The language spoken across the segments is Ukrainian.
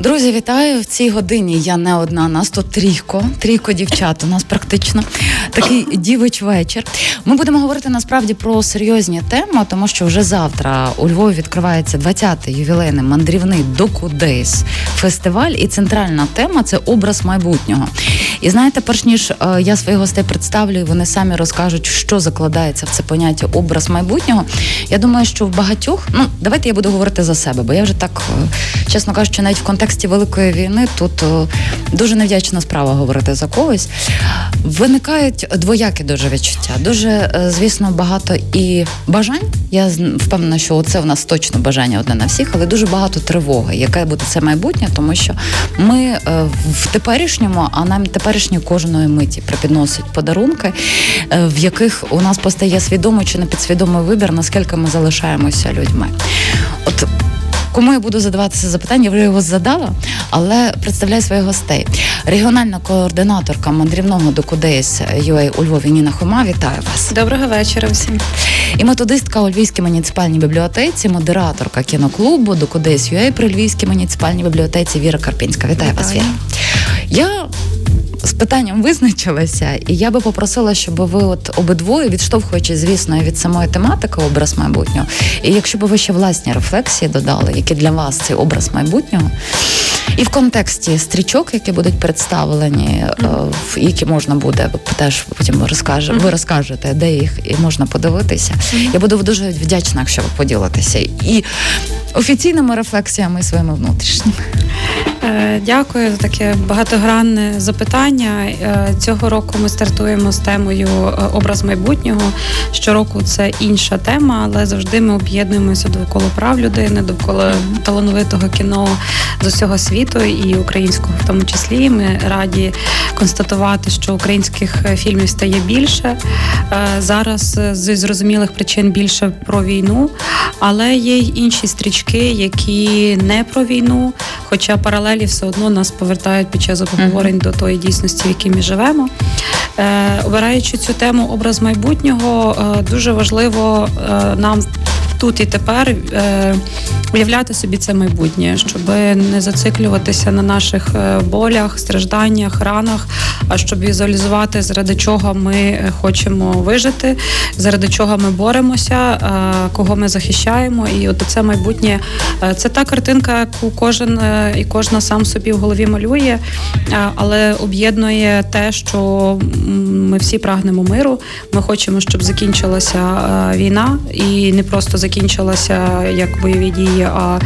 Друзі, вітаю в цій годині. Я не одна. Нас тут трійко, трійко дівчат. У нас практично такий дівич вечір. Ми будемо говорити насправді про серйозні теми, тому що вже завтра у Львові відкривається 20-й ювілейний мандрівний Доку Дейс фестиваль. І центральна тема це образ майбутнього. І знаєте, перш ніж е, я своїх гостей представлю, і вони самі розкажуть, що закладається в це поняття образ майбутнього. Я думаю, що в багатьох, ну давайте я буду говорити за себе, бо я вже так, е, чесно кажучи, навіть в контексті великої війни тут е, дуже невдячна справа говорити за когось. Виникають двоякі дуже відчуття. Дуже, звісно, багато і бажань. Я впевнена, що це в нас точно бажання одне на всіх, але дуже багато тривоги, яке буде це майбутнє, тому що ми в теперішньому, а нам тепер теперішньої кожної миті припідносить подарунки, е, в яких у нас постає свідомий чи непідсвідомий вибір, наскільки ми залишаємося людьми. От Кому я буду задавати це запитання, я вже його задала, але представляю своїх гостей. Регіональна координаторка мандрівного до Кудейс UA у Львові Ніна Хома. Вітаю вас. Доброго вечора всім. І методистка у Львівській муніципальній бібліотеці, модераторка кіноклубу до Кудейс UA при Львівській муніципальній бібліотеці Віра Карпінська. Вітаю, Вітаю. вас, Віра. Я з питанням визначилася, і я би попросила, щоб ви от обидвоє, відштовхуючись, звісно, від самої тематики образ майбутнього, і якщо б ви ще власні рефлексії додали, які для вас цей образ майбутнього. І в контексті стрічок, які будуть представлені, mm-hmm. які можна буде теж потім розкаже, mm-hmm. ви розкажете, де їх і можна подивитися. Mm-hmm. Я буду дуже вдячна, якщо ви поділитеся і офіційними рефлексіями і своїми внутрішніми. Е, дякую за таке багатогранне запитання. Е, цього року ми стартуємо з темою е, образ майбутнього. Щороку це інша тема, але завжди ми об'єднуємося довкола прав людини, довкола талановитого кіно з усього світу і українського, в тому числі. Ми раді констатувати, що українських фільмів стає більше зараз з зрозумілих причин більше про війну, але є й інші стрічки, які не про війну, хоча паралельно паралелі все одно нас повертають під час обговорень mm-hmm. до тої дійсності, в якій ми живемо. Е, Обираючи цю тему образ майбутнього, е, дуже важливо е, нам тут і тепер уявляти собі це майбутнє, щоб не зациклюватися на наших болях, стражданнях, ранах, а щоб візуалізувати, заради чого ми хочемо вижити, заради чого ми боремося, кого ми захищаємо. І от це майбутнє це та картинка, яку кожен і кожна сам собі в голові малює, але об'єднує те, що ми всі прагнемо миру. Ми хочемо, щоб закінчилася війна, і не просто закінчилася як бойові дії, а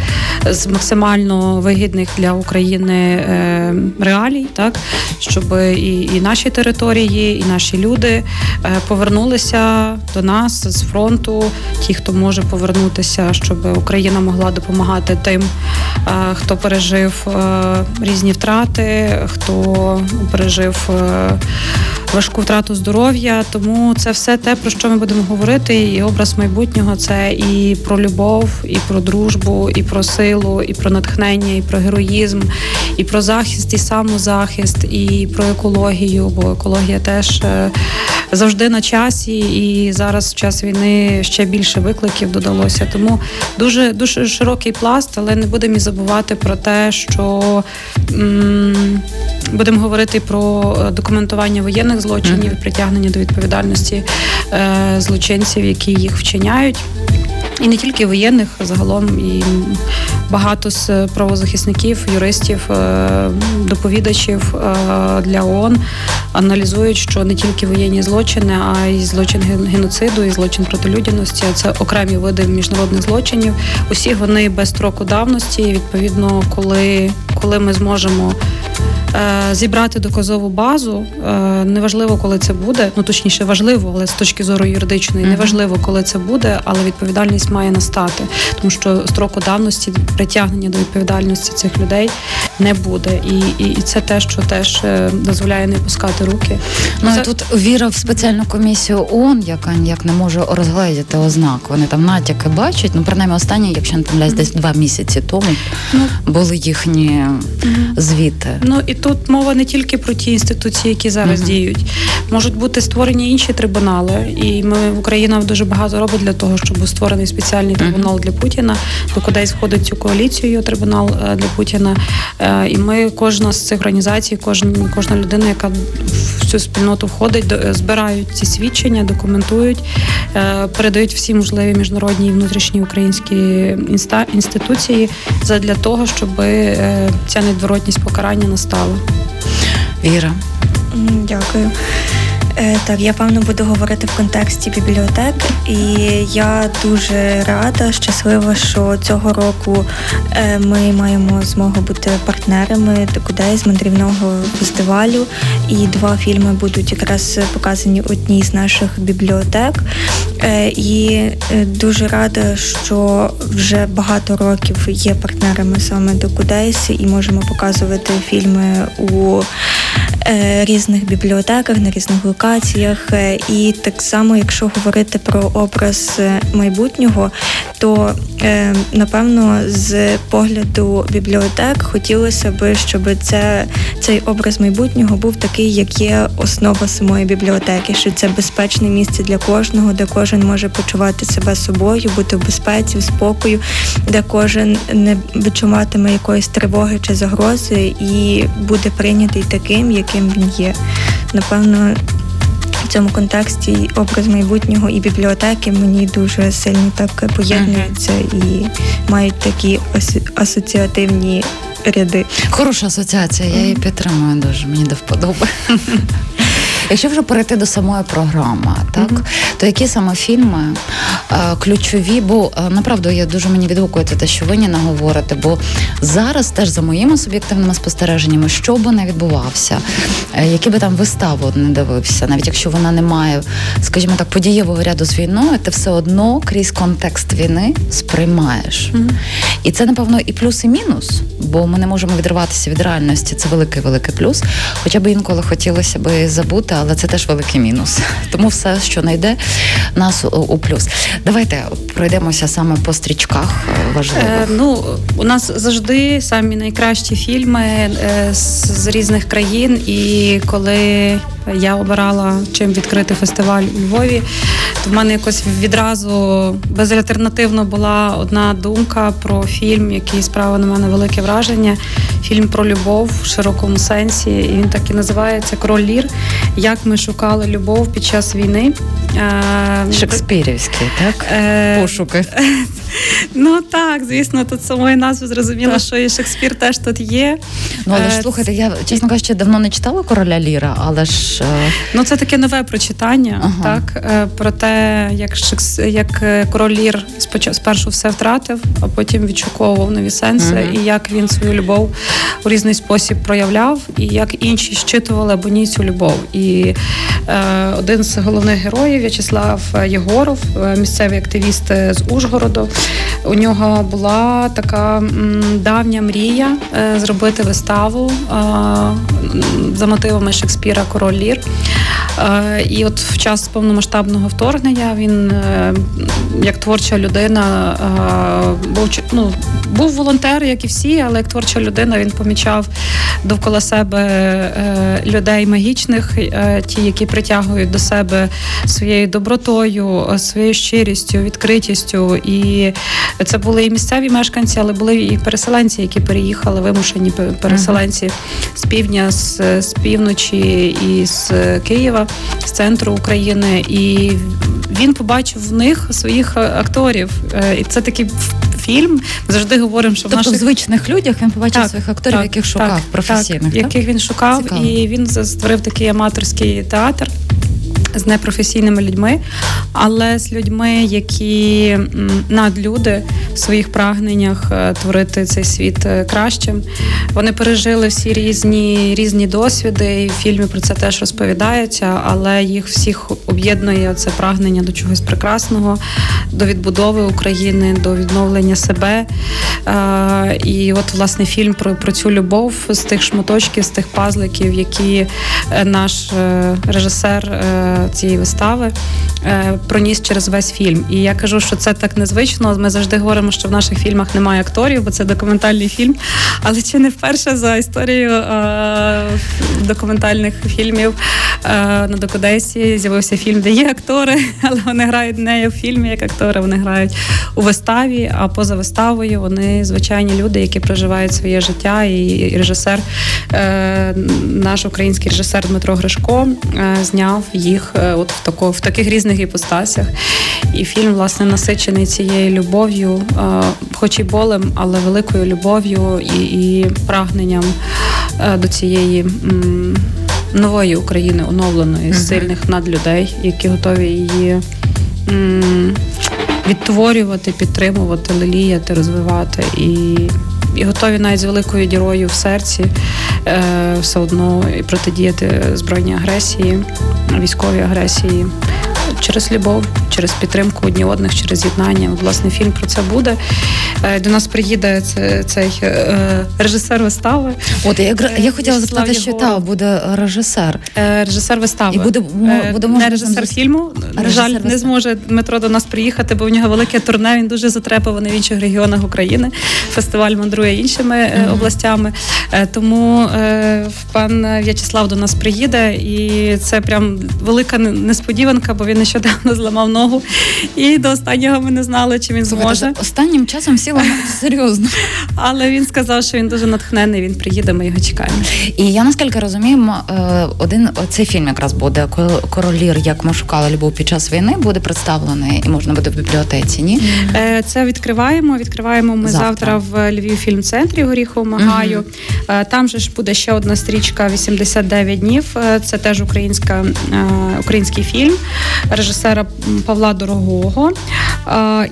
з максимально вигідних для України е, реалій, так щоб і, і наші території, і наші люди е, повернулися до нас з фронту. Ті, хто може повернутися, щоб Україна могла допомагати тим, е, хто пережив різні втрати, хто пережив важку втрату здоров'я. Тому це все те, про що ми будемо говорити. І образ майбутнього це і про любов, і про дружбу, і про силу, і про натхнення, і про героїзм, і про захист, і самозахист, і про екологію. Бо екологія теж е, завжди на часі, і зараз в час війни ще більше викликів додалося. Тому дуже дуже широкий пласт, але не будемо і забувати про те, що м- будемо говорити про документування воєнних злочинів, притягнення до відповідальності е- злочинців, які їх вчиняють. І не тільки воєнних, а загалом і багато з правозахисників, юристів, е, доповідачів е, для ООН аналізують, що не тільки воєнні злочини, а й злочин геноциду, і злочин проти людяності це окремі види міжнародних злочинів. Усі вони без строку давності. Відповідно, коли, коли ми зможемо. Е, зібрати доказову базу. Неважливо, коли це буде. Ну точніше, важливо, але з точки зору юридичної, неважливо, коли це буде, але відповідальність має настати, тому що строку давності притягнення до відповідальності цих людей не буде. І і, і це те, що теж е, дозволяє не пускати руки. Ну це... тут віра в спеціальну комісію ООН, яка ніяк не може розгледіти ознак. Вони там натяки бачать. Ну принаймні останні, якщо не помиляюсь, десь два місяці тому ну, були їхні mm-hmm. звіти. Ну і тут мова не тільки про ті інституції, які зараз mm-hmm. діють, можуть бути створені інші трибунали, і ми Україна дуже багато робить для того, щоб був створений спеціальний трибунал mm-hmm. для Путіна. До кудись входить цю коаліцію трибунал для Путіна. Е, і ми кожна з цих організацій, кожна кожна людина, яка в цю спільноту входить, збирають ці свідчення, документують, е, передають всі можливі міжнародні і внутрішні українські інституції для того, щоб ця недворотність покарання настала. Віра. Дякую. Е, так, я певно буду говорити в контексті бібліотек, і я дуже рада, щаслива, що цього року е, ми маємо змогу бути партнерами кудись з мандрівного фестивалю. І два фільми будуть якраз показані в одній з наших бібліотек. Е, і дуже рада, що вже багато років є партнерами саме до Кудейс і можемо показувати фільми у різних бібліотеках на різних локаціях. Е, і так само, якщо говорити про образ е, майбутнього, то е, напевно з погляду бібліотек хотілося б, щоб це цей образ майбутнього був такий, як є основа самої бібліотеки, що це безпечне місце для кожного, де кожен може почувати себе собою, бути в безпеці, в спокою, де кожен не відчуватиме якоїсь тривоги чи загрози і буде прийнятий таким, яким він є. Напевно, цьому контексті образ майбутнього і бібліотеки мені дуже сильно так поєднуються і мають такі асоціативні ряди. Хороша асоціація, я її підтримую дуже. Мені до вподоби. Якщо вже перейти до самої програми, так mm-hmm. то які саме фільми е, ключові? Бо е, направду я дуже мені відгукується те, що ви не говорите, бо зараз теж за моїми суб'єктивними спостереженнями, що би не відбувався, е, які би там виставу не дивився, навіть якщо вона не має, скажімо так, подієвого ряду з війною, ти все одно крізь контекст війни сприймаєш. Mm-hmm. І це, напевно, і плюс, і мінус, бо ми не можемо відриватися від реальності. Це великий великий плюс. Хоча б інколи хотілося би забути але це теж великий мінус. Тому все, що знайде нас у плюс. Давайте пройдемося саме по стрічках. Важливих. важливо. Е, ну у нас завжди самі найкращі фільми е, з, з різних країн, і коли я обирала чим відкрити фестиваль у Львові. То в мене якось відразу безальтернативно була одна думка про фільм, який справив на мене велике враження. Фільм про любов в широкому сенсі. І він так і називається Король Лір. Як ми шукали любов під час війни. Шекспірівський, так? Е, Пошуки. Ну так, звісно, тут самої назви зрозуміло, що і Шекспір теж тут є. Ну але ж е, слухайте, я чесно кажучи, давно не читала короля Ліра, але ж е, ну це таке нове прочитання, ага. так про те, як Шекс... як король Лір спершу все втратив, а потім відшуковував нові сенси, ага. і як він свою любов у різний спосіб проявляв, і як інші щитували або ні цю любов. І е, один з головних героїв В'ячеслав Єгоров, місцевий активіст з Ужгороду. У нього була така давня мрія е, зробити виставу е, за мотивами Шекспіра Король Лір. Е, і от в час повномасштабного вторгнення він, як творча людина, був ну, був волонтер, як і всі, але як творча людина він помічав довкола себе людей магічних, ті, які притягують до себе своєю добротою, своєю щирістю, відкритістю. І це були і місцеві мешканці, але були і переселенці, які переїхали, вимушені переселенці з півдня, з, з півночі і з Києва, з центру України. І він побачив в них своїх акторів. Е, і це такий фільм. Завжди говоримо, що тобто в наших... в звичних людях він побачив так, своїх акторів, так, яких шукав так, професійних, так, яких він шукав, Цікаво. і він створив такий аматорський театр. З непрофесійними людьми, але з людьми, які надлюди в своїх прагненнях е, творити цей світ е, кращим. Вони пережили всі різні різні досвіди, і в фільмі про це теж розповідається, але їх всіх об'єднує це прагнення до чогось прекрасного, до відбудови України, до відновлення себе. Е, і от власне фільм про, про цю любов з тих шматочків, з тих пазликів, які наш режисер цієї вистави проніс через весь фільм. І я кажу, що це так незвично. Ми завжди говоримо, що в наших фільмах немає акторів, бо це документальний фільм. Але чи не вперше за історію е- документальних фільмів е- на Докудесі з'явився фільм, де є актори, але вони грають не в фільмі як актори, вони грають у виставі. А поза виставою вони звичайні люди, які проживають своє життя. І режисер, е- наш український режисер Дмитро Гришко е, зняв їх от в тако, в таких різних іпостасях. І фільм, власне, насичений цією любов'ю, хоч і болем, але великою любов'ю і, і прагненням до цієї. Нової України оновленої, uh-huh. сильних надлюдей, які готові її відтворювати, підтримувати, леліяти, розвивати і і готові навіть з великою дірою в серці е, все одно протидіяти збройній агресії, військовій агресії через любов, через підтримку одні одних, через єднання. От, власне, фільм про це буде. Е, до нас приїде цей е, режисер вистави. От я я хотіла запитати, що та буде режисер. Е, режисер вистави. І буде, буде Не режисер фільму. На жаль, не зможе Дмитро до нас приїхати, бо в нього велике турне. Він дуже затребований в інших регіонах України. Фестиваль мандрує іншими mm-hmm. областями. Тому пан В'ячеслав до нас приїде, і це прям велика несподіванка, бо він нещодавно зламав ногу. І до останнього ми не знали, чи він зможе. Останнім часом сіла серйозно. Але він сказав, що він дуже натхнений. Він приїде, ми його чекаємо. І я наскільки розумію, е, один цей фільм якраз буде королір, як ми шукали любов під час війни, буде представлений і можна буде в бібліотеці. Ні, е, це відкриваємо. Відкриваємо ми завтра, завтра в Львів фільм центрі Горіхового Магаю. Угу. Там же ж буде ще одна стрічка «89 днів. Це теж українська український фільм режисера Павла Дорогого.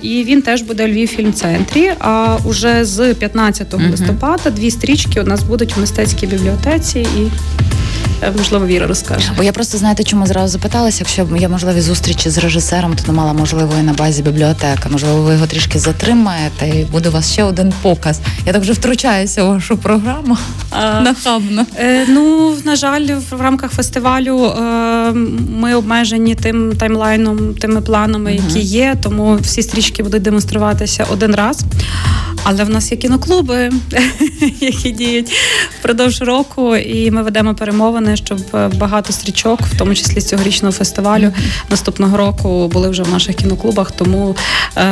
І він теж буде у Львів фільм-центрі. А уже з 15 листопада дві стрічки у нас будуть в мистецькій бібліотеці і. Е, можливо, Віра розкаже. Бо я просто знаєте, чому зразу запиталася, якщо є можливі зустрічі з режисером, то не мала можливої на базі бібліотека. Можливо, ви його трішки затримаєте, і буде у вас ще один показ. Я так вже втручаюся у вашу програму. А, Нахабно. Е, ну, на жаль, в рамках фестивалю е, ми обмежені тим таймлайном, тими планами, які uh-huh. є, тому всі стрічки будуть демонструватися один раз. Але в нас є кіноклуби, які діють впродовж року, і ми ведемо перемовини, щоб багато стрічок, в тому числі з цьогорічного фестивалю, наступного року були вже в наших кіноклубах. Тому е,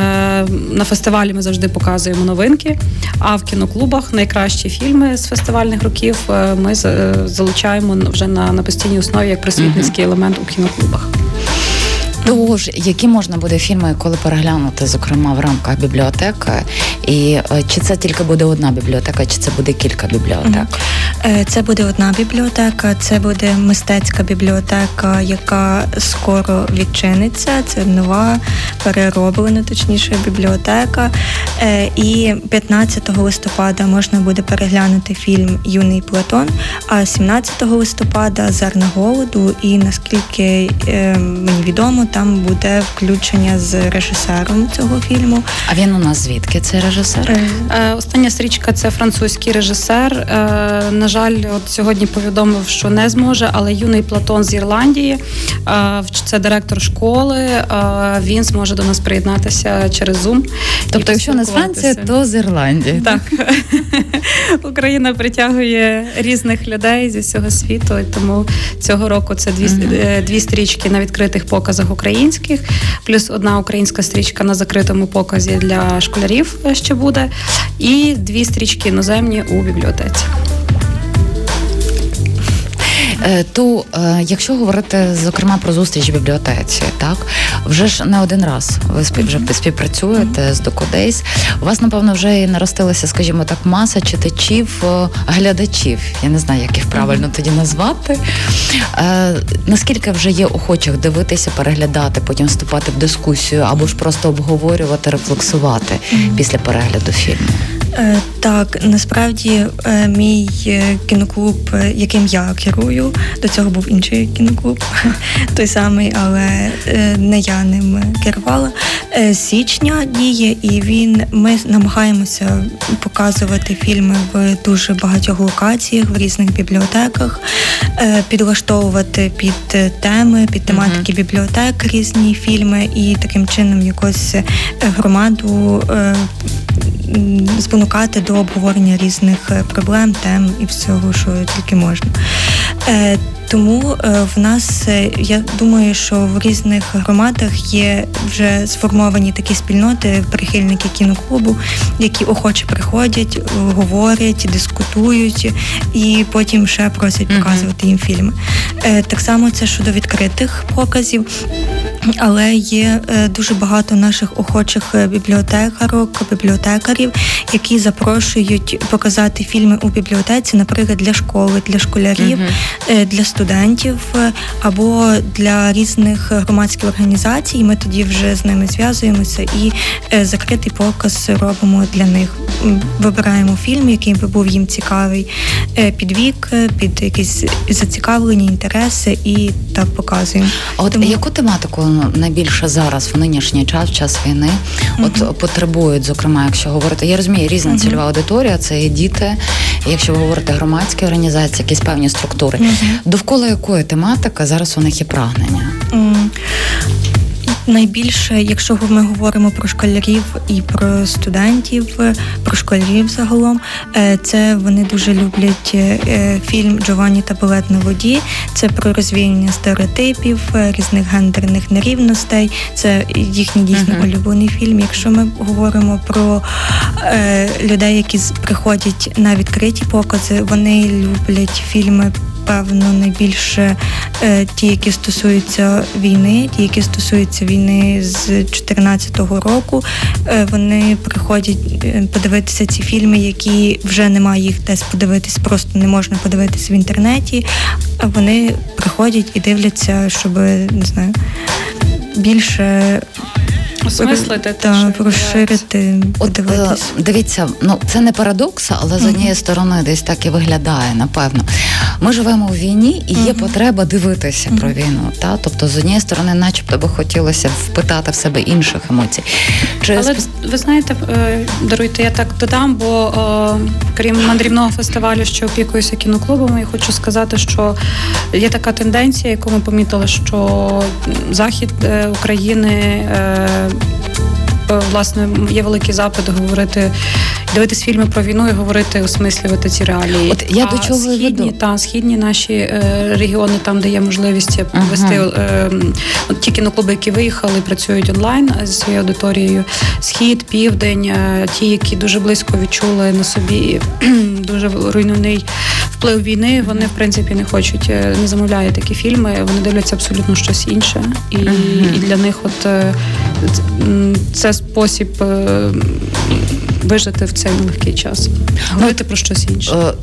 на фестивалі ми завжди показуємо новинки. А в кіноклубах найкращі фільми з фестивальних років е, ми залучаємо вже на, на постійній основі як просвітницький елемент у кіноклубах. Тож, які можна буде фільми, коли переглянути, зокрема в рамках бібліотеки, і е, чи це тільки буде одна бібліотека, чи це буде кілька бібліотек? Е, це буде одна бібліотека, це буде мистецька бібліотека, яка скоро відчиниться. Це нова перероблена, точніше, бібліотека. Е, і 15 листопада можна буде переглянути фільм Юний Платон, а 17 листопада Зерна голоду. І наскільки мені відомо, там буде включення з режисером цього фільму. А він у нас звідки цей режисер? Е, е, остання стрічка це французький режисер. Е, на жаль, от сьогодні повідомив, що не зможе, але юний Платон з Ірландії, це директор школи. Він зможе до нас приєднатися через Zoom. Тобто, якщо не з Франції, то з Ірландії. Так Україна притягує різних людей зі всього світу, тому цього року це дві дві стрічки на відкритих показах українських, плюс одна українська стрічка на закритому показі для школярів ще буде, і дві стрічки іноземні у бібліотеці. Е, то е, якщо говорити зокрема про зустріч в бібліотеці, так вже ж не один раз ви спів, вже співпрацюєте з Докодейс. У вас напевно вже і наростилася, скажімо так, маса читачів, е, глядачів. Я не знаю, як їх правильно тоді назвати. Наскільки вже є охочих дивитися, переглядати, потім вступати в дискусію або ж просто обговорювати, рефлексувати після перегляду фільму? Е, Так, насправді е, мій е, кіноклуб, яким я керую, до цього був інший кіноклуб, той самий, але не я ним керувала. З Січня діє, і він ми намагаємося показувати фільми в дуже багатьох локаціях, в різних бібліотеках, підлаштовувати під теми, під тематики бібліотек різні фільми, і таким чином якось громаду. м, спонукати до обговорення різних е, проблем, тем і всього, що тільки можна. Тому е, в нас е, я думаю, що в різних громадах є вже сформовані такі спільноти, прихильники кіноклубу, які охоче приходять, говорять, дискутують і потім ще просять показувати їм фільми. Е, Так само це щодо відкритих показів. Але є дуже багато наших охочих бібліотекарок, бібліотекарів, які запрошують показати фільми у бібліотеці, наприклад, для школи, для школярів, е, для студентів е, або для різних громадських організацій. Ми тоді вже з ними зв'язуємося і е, закритий показ робимо для них. Вибираємо фільм, який би був їм цікавий е, під вік, під якісь зацікавлені інтереси, і так показуємо. А От Тому- яку тематику найбільше зараз в нинішній час, в час війни, от потребують, зокрема, якщо говорити, я розумію, різна цільова аудиторія, це і діти. Якщо ви говорите громадські організації, якісь певні структури, довкола якої тематики зараз у них є прагнення? М, Найбільше, якщо ми говоримо про школярів і про студентів, е, про школярів загалом, е, це вони дуже люблять е, фільм Джованні та балет на воді. Це про розвіяння стереотипів, е, різних гендерних нерівностей. Це їхній дійсно Мгм. улюблений фільм. Якщо ми говоримо про е, людей, які приходять на відкриті покази, вони люблять фільми. Певно, найбільше е, ті, які стосуються війни, ті, які стосуються війни з 2014 року, е, вони приходять е, подивитися ці фільми, які вже немає їх десь подивитись, просто не можна подивитися в інтернеті. А вони приходять і дивляться, щоб не знаю більше Осмислити та розширити, От е, дивіться, ну це не парадокс, але з однієї сторони десь так і виглядає, напевно. Ми живемо у війні і є потреба дивитися про війну. Та? Тобто, з однієї сторони, начебто би хотілося впитати в себе інших емоцій. Чи Але ви знаєте, е, даруйте, я так додам, бо е, крім мандрівного фестивалю, що опікуюся кіноклубами, я хочу сказати, що є така тенденція, яку ми помітили, що захід України. Е, Власне, є великий запит говорити, дивитись фільми про війну і говорити, осмислювати ці реалії. От я а до чого східні, веду. та східні наші е, регіони, там де є можливість вести Ага. е, от ті кіноклуби, які виїхали, працюють онлайн зі своєю аудиторією. Схід, південь, е, ті, які дуже близько відчули на собі дуже руйнівний вплив війни. Вони в принципі не хочуть, е, не замовляють такі фільми. Вони дивляться абсолютно щось інше, і, і для них, от е, це спосіб. Вижити в цей нелегкий час, говорити про щось інше. Е,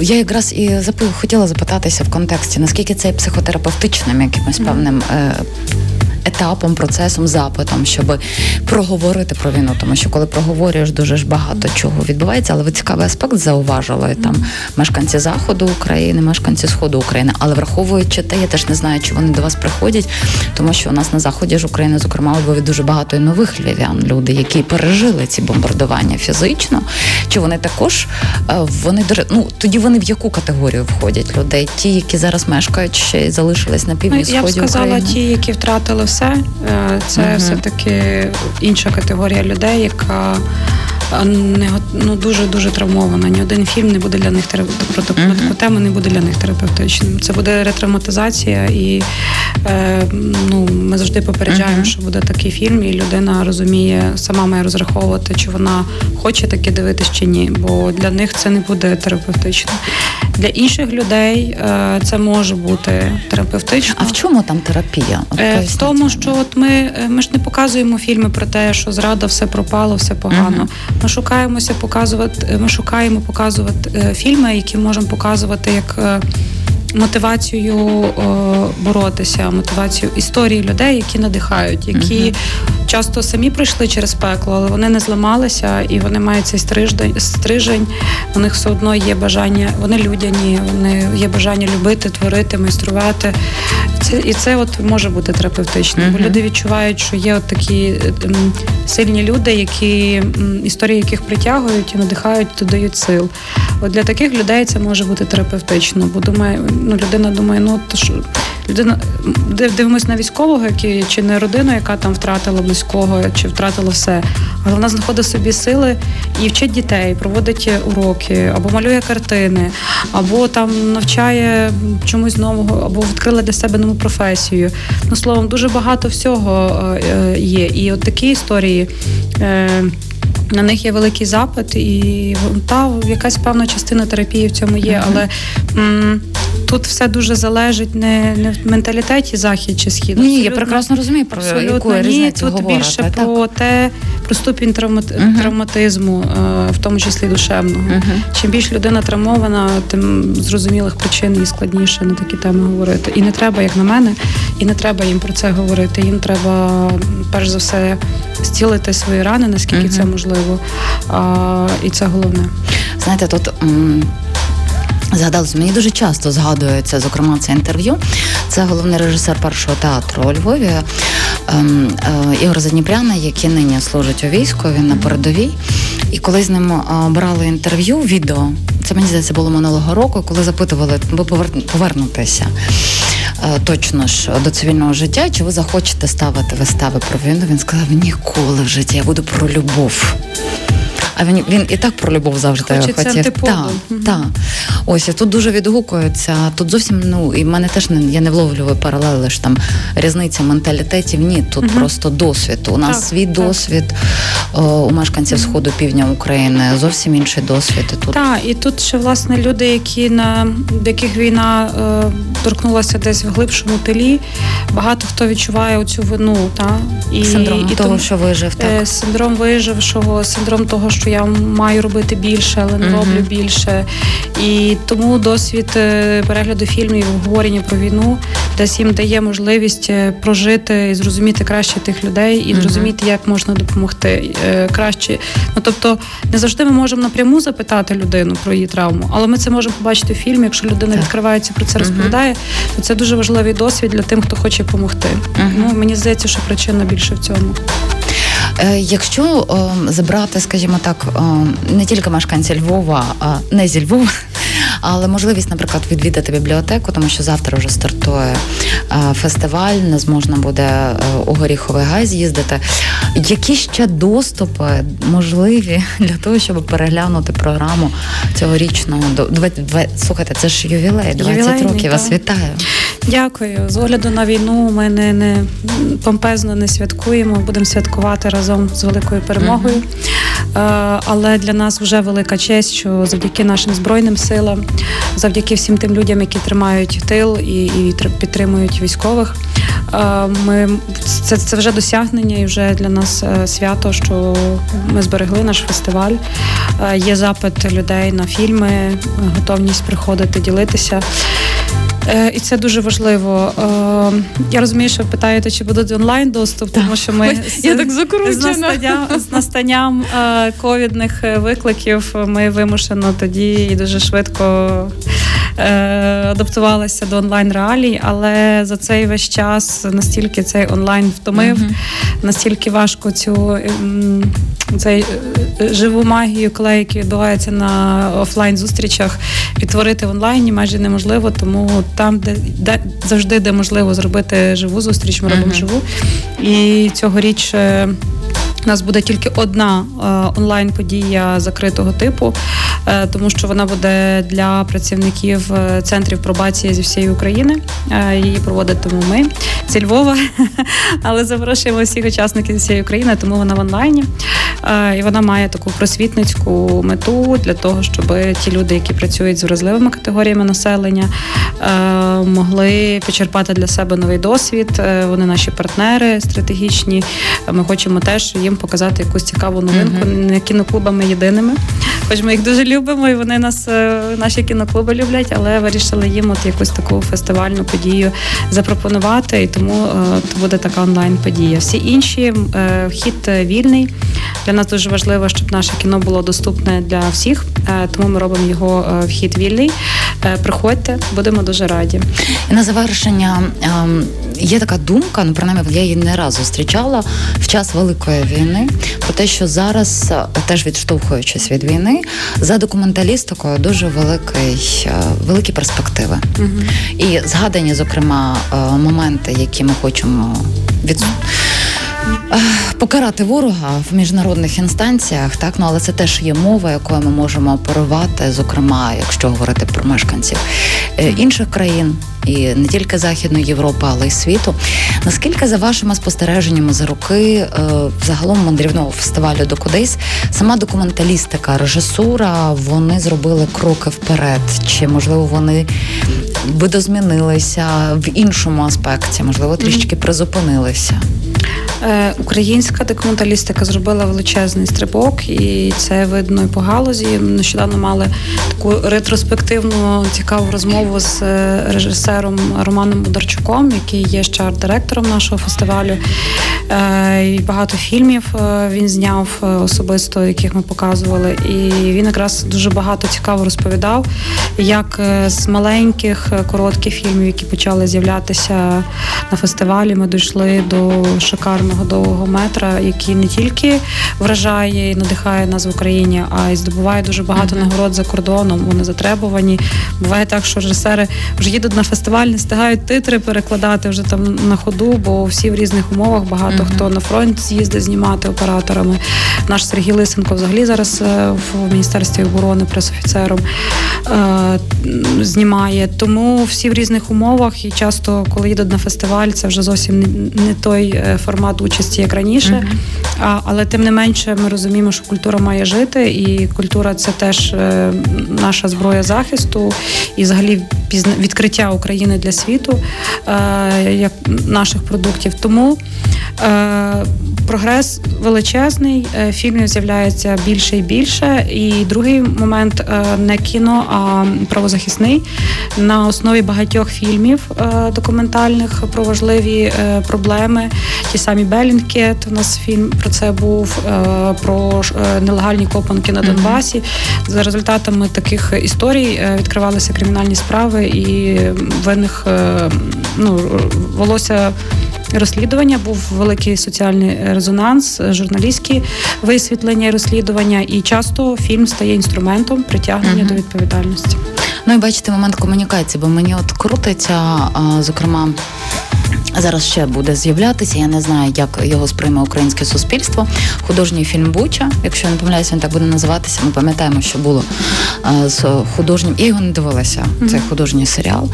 Я якраз і хотіла запитатися в контексті, наскільки це є психотерапевтичним якимось певним е, етапом, процесом, запитом, щоб проговорити про війну. Тому що коли проговорюєш, дуже ж багато чого відбувається. Але ви цікавий аспект зауважили там мешканці заходу України, мешканці сходу України. Але враховуючи те, я теж не знаю, чи вони до вас приходять, тому що у нас на заході ж України, зокрема, у Львові дуже багато і нових львів'ян, люди, які пережили ці бомбардування фізично. Чи вони також е, вони ну тоді вони в яку категорію входять людей? Ті, які зараз мешкають ще й залишились на Ну, півдні я б сході сказала, України? ті, які втратили все, е, це Мгм. все-таки інша категорія людей, яка е, не ну, дуже дуже травмована. Ні один фільм не буде для них про таку, тему не буде для них терапевтичним. Це буде ретравматизація, і е, ну, ми завжди попереджаємо, Мгм. що буде такий фільм, і людина розуміє, сама має розраховувати, чи вона хоче таке дивитись чи ні. Бо для них це не буде терапевтичним. Для інших людей е, це може бути терапевтично. А в чому там терапія? От, е, в тому, що от ми ми ж не показуємо фільми про те, що зрада все пропало, все погано. Uh-huh. Ми шукаємося показувати. Ми шукаємо показувати фільми, які можемо показувати як мотивацію о, боротися, мотивацію історії людей, які надихають, які часто самі пройшли через пекло, але вони не зламалися і вони мають цей стриждень, стрижень. У них все одно є бажання, вони людяні, вони є бажання любити, творити, майструвати. Це і це от може бути терапевтичним. uh Бо люди відчувають, що є от такі м, сильні люди, які історії яких притягують і надихають, додають сил. От для таких людей це може бути терапевтично, бо думає, ну людина думає, ну то що людина дивимось на військового, який чи не родину, яка там втратила близького, чи втратила все. Але вона знаходить собі сили і вчить дітей, проводить уроки, або малює картини, або там навчає чомусь нового, або відкрила для себе нову професію. Ну словом, дуже багато всього е, є. І от такі історії. Е, на них є великий запит, і та якась певна частина терапії в цьому є, але м, тут все дуже залежить не не в менталітеті захід чи схід. Ні, я прекрасно розумію про яку ні, тут говорите, більше так? про те, про ступінь травмат... uh-huh. травматизму, е, в тому числі душевного. Uh-huh. Чим більш людина травмована, тим зрозумілих причин і складніше на такі теми говорити. І не треба, як на мене, і не треба їм про це говорити. Їм треба перш за все зцілити свої рани, наскільки uh-huh. це можливо. А, І це головне. Знаєте, тут. М- Згадалось, мені дуже часто згадується, зокрема, це інтерв'ю. Це головний режисер першого театру у Львові ем, е, Ігор Задніпряна, який нині служить у війську, він на передовій. І коли з ним е, брали інтерв'ю, відео, це мені здається було минулого року, коли запитували, ви повернутися е, точно ж до цивільного життя, чи ви захочете ставити вистави про війну? Він сказав: ніколи в житті я буду про любов. А він він і так про любов завжди Хочеться хотів. Так, mm-hmm. так. Ось тут дуже відгукується. Тут зовсім ну і в мене теж не я не вловлюю паралели ж там різниця менталітетів. Ні, тут mm-hmm. просто досвід. У нас так, свій так. досвід о, у мешканців mm-hmm. сходу півдня України, зовсім інший досвід. І тут так, і тут ще власне люди, які на яких війна е, торкнулася десь в глибшому тилі. Багато хто відчуває оцю вину, та і синдром і того, тому, що вижив так. Е, синдром вижившого, синдром того, що я маю робити більше, але не mm-hmm. роблю більше. І тому досвід е, перегляду фільмів, обговорення про війну десь їм дає можливість е, прожити і зрозуміти краще тих людей, і зрозуміти, як можна допомогти е, краще. Ну тобто, не завжди ми можемо напряму запитати людину про її травму, але ми це можемо побачити в фільмі. Якщо людина відкривається про це, розповідає, то це дуже важливий досвід для тим, хто хоче допомогти. Ну мені здається, що причина більше в цьому. Е, якщо забрати, скажімо так, не тільки мешканці Львова, а не зі Львова, але можливість, наприклад, відвідати бібліотеку, тому що завтра вже стартує фестиваль, не зможна буде е, у Горіховий Гай з'їздити. Які ще доступи можливі для того, щоб переглянути програму цьогорічного слухайте, це ж ювілей, 20 Ювілейний, років. Вас вітаю. Дякую. З огляду на війну ми не, не помпезно не святкуємо. Будемо святкувати разом з великою перемогою. Uh-huh. Але для нас вже велика честь, що завдяки нашим збройним силам, завдяки всім тим людям, які тримають тил і і підтримують військових. Е, ми це це вже досягнення, і вже для нас е, свято, що ми зберегли наш фестиваль. Є запит людей на фільми, готовність приходити, ділитися. Е, і це дуже важливо. Е, я розумію, що ви питаєте, чи буде онлайн доступ, тому що ми з, я так з настанням з настанням е, ковідних викликів ми вимушено тоді і дуже швидко адаптувалися до онлайн реалій, але за цей весь час настільки цей онлайн втомив, uh-huh. настільки важко цю цей живу магію, коли які відбуваються на офлайн зустрічах, відтворити в онлайні майже неможливо, тому там, де, де завжди де можливо зробити живу зустріч, ми робимо uh-huh. живу. І цьогоріч е, у нас буде тільки одна е, онлайн-подія закритого типу, е, тому що вона буде для працівників е, центрів пробації зі всієї України. Її проводитимемо ми зі Львова, але запрошуємо всіх учасників зі всієї України, тому вона в онлайні. І вона має таку просвітницьку мету для того, щоб ті люди, які працюють з вразливими категоріями населення, могли почерпати для себе новий досвід. Вони наші партнери стратегічні. Ми хочемо теж їм показати якусь цікаву новинку. Не кіноклубами єдиними, хоч ми їх дуже любимо, і вони нас наші кіноклуби люблять, але вирішили їм от якусь таку фестивальну подію запропонувати. І тому то буде така онлайн подія. Всі інші вхід вільний. Для нас дуже важливо, щоб наше кіно було доступне для всіх, е, тому ми робимо його е, вхід вільний. Е, приходьте, будемо дуже раді. І на завершення ем, є така думка, ну принаймні, я її не раз зустрічала в час великої війни, про те, що зараз, теж відштовхуючись від війни, за документалістикою дуже великий, великі перспективи. Угу. І згадані, зокрема, моменти, які ми хочемо від покарати ворога в міжнародних інстанціях, так ну але це теж є мова, якою ми можемо оперувати, зокрема, якщо говорити про мешканців е, інших країн. І не тільки Західної Європи, але й світу. Наскільки за вашими спостереженнями за роки е, загалом мандрівного фестивалю до Кудейс сама документалістика, режисура, вони зробили кроки вперед? Чи можливо вони видозмінилися в іншому аспекті? Можливо, трішки призупинилися? Е, українська документалістика зробила величезний стрибок, і це видно і по галузі. Нещодавно мали таку ретроспективну цікаву розмову з е, режисером Романом Ударчуком, який є ще арт-директором нашого фестивалю. Е, і Багато фільмів він зняв особисто, яких ми показували. І він якраз дуже багато цікаво розповідав, як з маленьких коротких фільмів, які почали з'являтися на фестивалі, ми дійшли до шикарного гарного довгого метра, який не тільки вражає і надихає нас в Україні, а й здобуває дуже багато mm-hmm. нагород за кордоном. Вони затребувані. Буває так, що режисери вже їдуть на фестиваль, не встигають титри перекладати вже там на ходу, бо всі в різних умовах. Багато mm-hmm. хто на фронт з'їздить знімати операторами. Наш Сергій Лисенко взагалі зараз е, в міністерстві оборони пресофіцером е, знімає. Тому всі в різних умовах і часто, коли їдуть на фестиваль, це вже зовсім не той е, формат участі як раніше. Mm-hmm. А, Але тим не менше, ми розуміємо, що культура має жити, і культура це теж е, наша зброя захисту і взагалі пізна... відкриття України для світу е, як наших продуктів. Тому е, прогрес величезний, е, фільмів з'являється більше і більше. І другий момент е, не кіно, а правозахисний на основі багатьох фільмів е, документальних про важливі проблеми. Ті самі Белінкет. У нас фільм про це був про нелегальні копанки на Донбасі. За результатами таких історій відкривалися кримінальні справи, і винних ну волосся розслідування. Був великий соціальний резонанс, журналістські висвітлення і розслідування, і часто фільм стає інструментом притягнення uh-huh. до відповідальності. Ну і бачите момент комунікації, бо мені от крутиться, зокрема. Зараз ще буде з'являтися. Я не знаю, як його сприйме українське суспільство. Художній фільм Буча, якщо я не помиляюся, він так буде називатися. Ми пам'ятаємо, що було з художнім. Я його не дивилася. Mm-hmm. Цей художній серіал.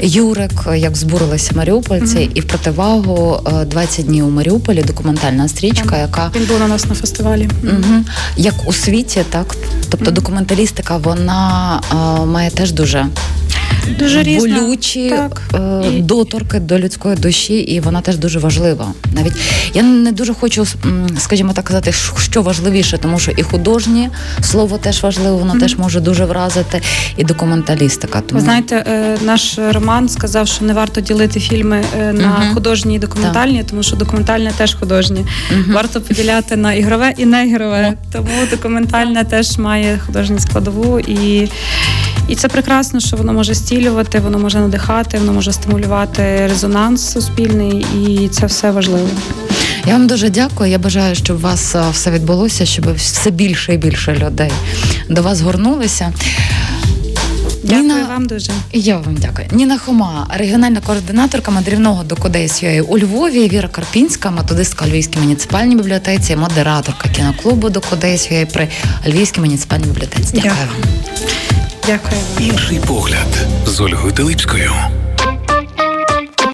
Юрик, як збурилися маріупольці, mm-hmm. і в противагу 20 днів у Маріуполі документальна стрічка, яка він був на нас на фестивалі. Угу. Як у світі, так тобто документалістика, вона має теж дуже дуже різна. болючі так. е, доторки до людської душі, і вона теж дуже важлива. Навіть я не дуже хочу, скажімо так казати, що важливіше, тому що і художнє слово теж важливо, воно mm-hmm. теж може дуже вразити, і документалістика. Тому... Ви знаєте, е, наш Роман сказав, що не варто ділити фільми е, на mm-hmm. художні і документальні, так. тому що документальне теж художнє. Mm-hmm. Варто поділяти на ігрове і неігрове. Тому документальне теж має художню складову і. І це прекрасно, що воно може стілювати, воно може надихати, воно може стимулювати резонанс суспільний, і це все важливо. Я вам дуже дякую. Я бажаю, щоб у вас все відбулося, щоб все більше і більше людей до вас горнулися. Дякую Ніна... вам дуже. Я вам дякую. Ніна Хома, регіональна координаторка мандрівного до Кодейсює у Львові. Віра Карпінська, методистка Львівській муніципальній бібліотеці, модераторка кіноклубу до Кодейсює при Львівській муніципальній бібліотеці. Дякую, дякую. вам. Дякую. Інший погляд з Ольгою Телипською.